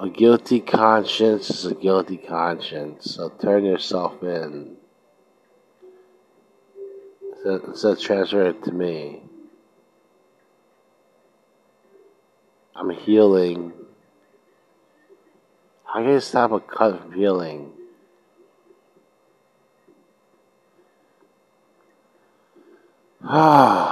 A guilty conscience is a guilty conscience, so turn yourself in. Instead of transfer it to me. I'm healing. How can you stop a cut from healing? Ah.